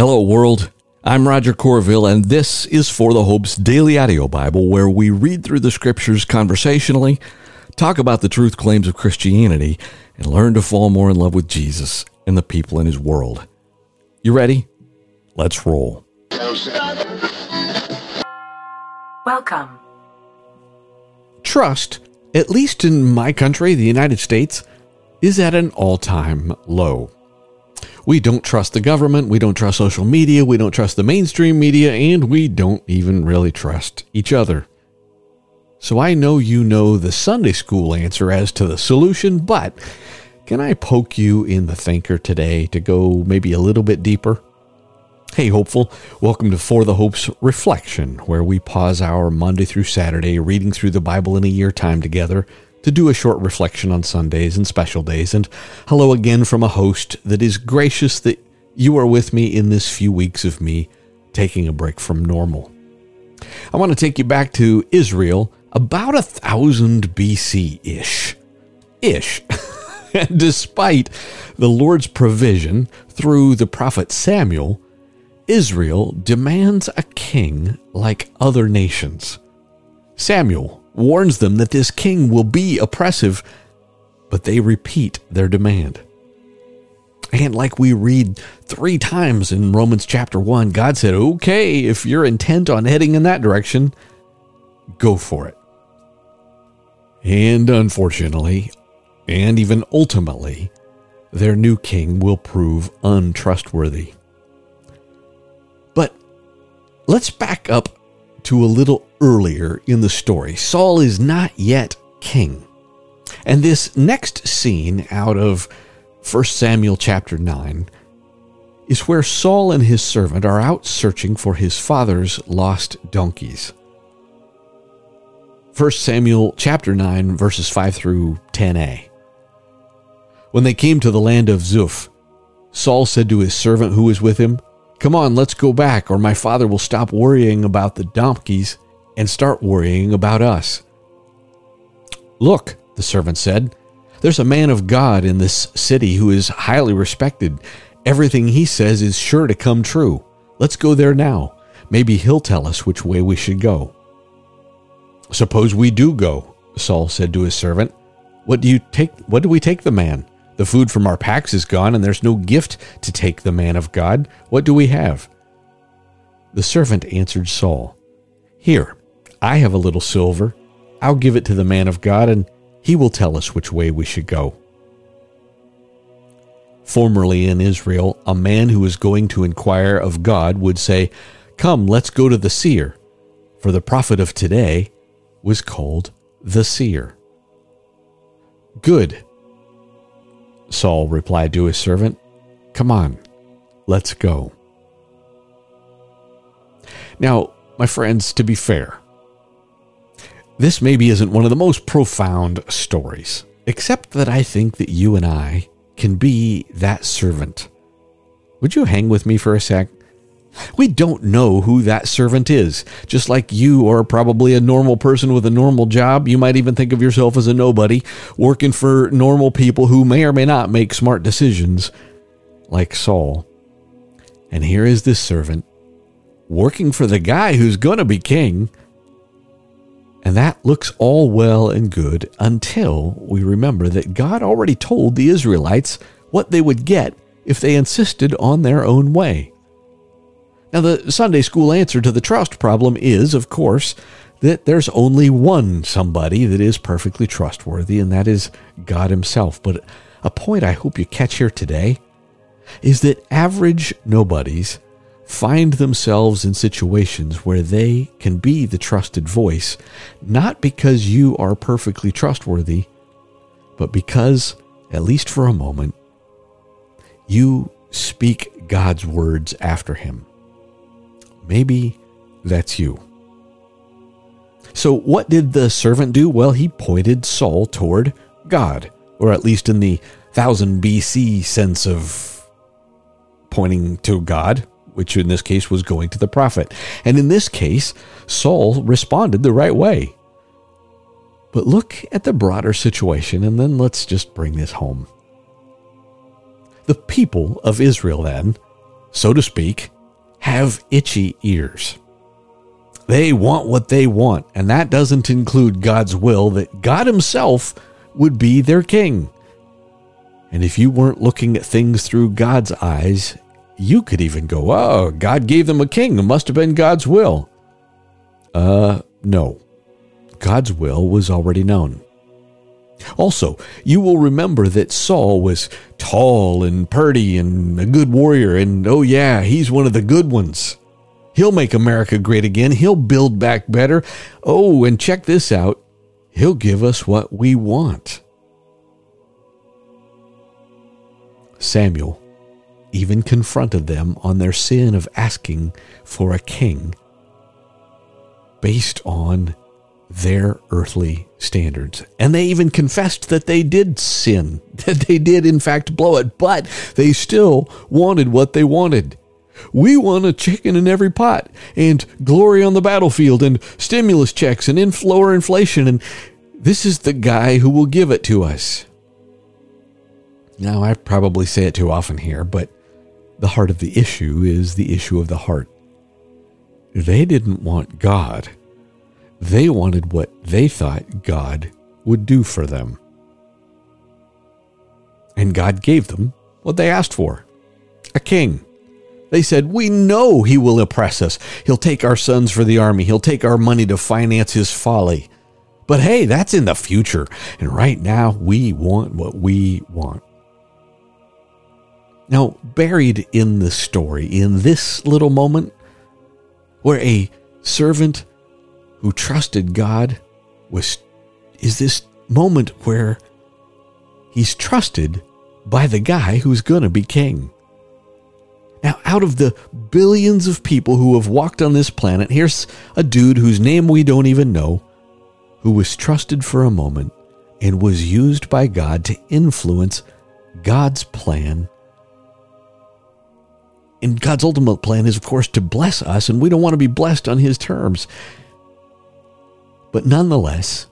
Hello, world. I'm Roger Corville, and this is For the Hope's Daily Audio Bible, where we read through the scriptures conversationally, talk about the truth claims of Christianity, and learn to fall more in love with Jesus and the people in his world. You ready? Let's roll. Welcome. Trust, at least in my country, the United States, is at an all time low. We don't trust the government, we don't trust social media, we don't trust the mainstream media, and we don't even really trust each other. So I know you know the Sunday school answer as to the solution, but can I poke you in the thinker today to go maybe a little bit deeper? Hey, hopeful. Welcome to For the Hope's Reflection, where we pause our Monday through Saturday reading through the Bible in a year time together to do a short reflection on Sundays and special days. And hello again from a host that is gracious that you are with me in this few weeks of me taking a break from normal. I want to take you back to Israel about a thousand BC ish. Ish. And despite the Lord's provision through the prophet Samuel, Israel demands a king like other nations. Samuel warns them that this king will be oppressive, but they repeat their demand. And like we read three times in Romans chapter 1, God said, okay, if you're intent on heading in that direction, go for it. And unfortunately, and even ultimately, their new king will prove untrustworthy. But let's back up to a little earlier in the story. Saul is not yet king. And this next scene out of 1 Samuel chapter 9 is where Saul and his servant are out searching for his father's lost donkeys. 1 Samuel chapter 9 verses 5 through 10a. When they came to the land of Zuph, Saul said to his servant who was with him, Come on, let's go back, or my father will stop worrying about the donkeys and start worrying about us. Look, the servant said, there's a man of God in this city who is highly respected. Everything he says is sure to come true. Let's go there now. Maybe he'll tell us which way we should go. Suppose we do go, Saul said to his servant. What do you take what do we take the man? The food from our packs is gone, and there's no gift to take the man of God. What do we have? The servant answered Saul, Here, I have a little silver. I'll give it to the man of God, and he will tell us which way we should go. Formerly in Israel, a man who was going to inquire of God would say, Come, let's go to the seer. For the prophet of today was called the seer. Good, Saul replied to his servant, Come on, let's go. Now, my friends, to be fair, this maybe isn't one of the most profound stories, except that I think that you and I can be that servant. Would you hang with me for a sec? We don't know who that servant is. Just like you are probably a normal person with a normal job, you might even think of yourself as a nobody, working for normal people who may or may not make smart decisions, like Saul. And here is this servant working for the guy who's going to be king. And that looks all well and good until we remember that God already told the Israelites what they would get if they insisted on their own way. Now, the Sunday school answer to the trust problem is, of course, that there's only one somebody that is perfectly trustworthy, and that is God Himself. But a point I hope you catch here today is that average nobodies find themselves in situations where they can be the trusted voice, not because you are perfectly trustworthy, but because, at least for a moment, you speak God's words after Him. Maybe that's you. So, what did the servant do? Well, he pointed Saul toward God, or at least in the 1000 BC sense of pointing to God, which in this case was going to the prophet. And in this case, Saul responded the right way. But look at the broader situation, and then let's just bring this home. The people of Israel, then, so to speak, have itchy ears. They want what they want, and that doesn't include God's will that God Himself would be their king. And if you weren't looking at things through God's eyes, you could even go, oh, God gave them a king. It must have been God's will. Uh, no. God's will was already known. Also, you will remember that Saul was tall and purty and a good warrior, and oh, yeah, he's one of the good ones. He'll make America great again. He'll build back better. Oh, and check this out He'll give us what we want. Samuel even confronted them on their sin of asking for a king based on their earthly standards. And they even confessed that they did sin, that they did, in fact, blow it, but they still wanted what they wanted. We want a chicken in every pot, and glory on the battlefield, and stimulus checks, and inflow inflation, and this is the guy who will give it to us. Now, I probably say it too often here, but the heart of the issue is the issue of the heart. They didn't want God. They wanted what they thought God would do for them. And God gave them what they asked for a king. They said, We know he will oppress us. He'll take our sons for the army. He'll take our money to finance his folly. But hey, that's in the future. And right now, we want what we want. Now, buried in the story, in this little moment, where a servant who trusted God was, is this moment where he's trusted by the guy who's going to be king. Now, out of the billions of people who have walked on this planet, here's a dude whose name we don't even know, who was trusted for a moment and was used by God to influence God's plan and God's ultimate plan is, of course, to bless us, and we don't want to be blessed on His terms. But nonetheless,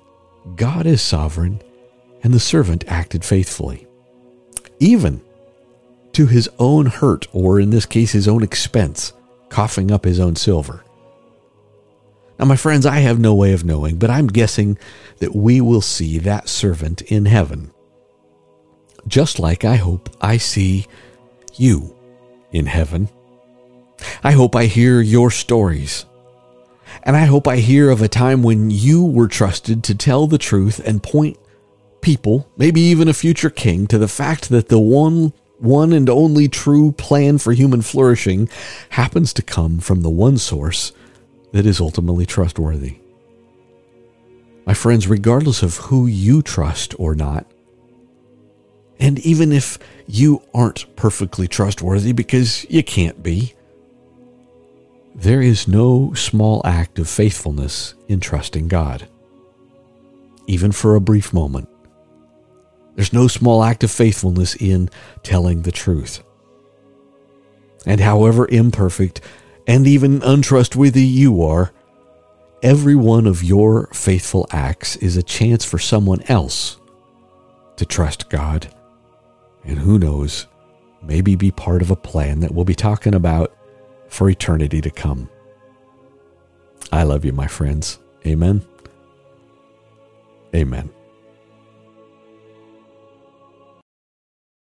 God is sovereign, and the servant acted faithfully, even to his own hurt, or in this case, his own expense, coughing up his own silver. Now, my friends, I have no way of knowing, but I'm guessing that we will see that servant in heaven. Just like I hope I see you in heaven. I hope I hear your stories. And I hope I hear of a time when you were trusted to tell the truth and point people, maybe even a future king, to the fact that the one one and only true plan for human flourishing happens to come from the one source that is ultimately trustworthy. My friends, regardless of who you trust or not, and even if you aren't perfectly trustworthy because you can't be, there is no small act of faithfulness in trusting God, even for a brief moment. There's no small act of faithfulness in telling the truth. And however imperfect and even untrustworthy you are, every one of your faithful acts is a chance for someone else to trust God and who knows, maybe be part of a plan that we'll be talking about for eternity to come. I love you, my friends. Amen. Amen.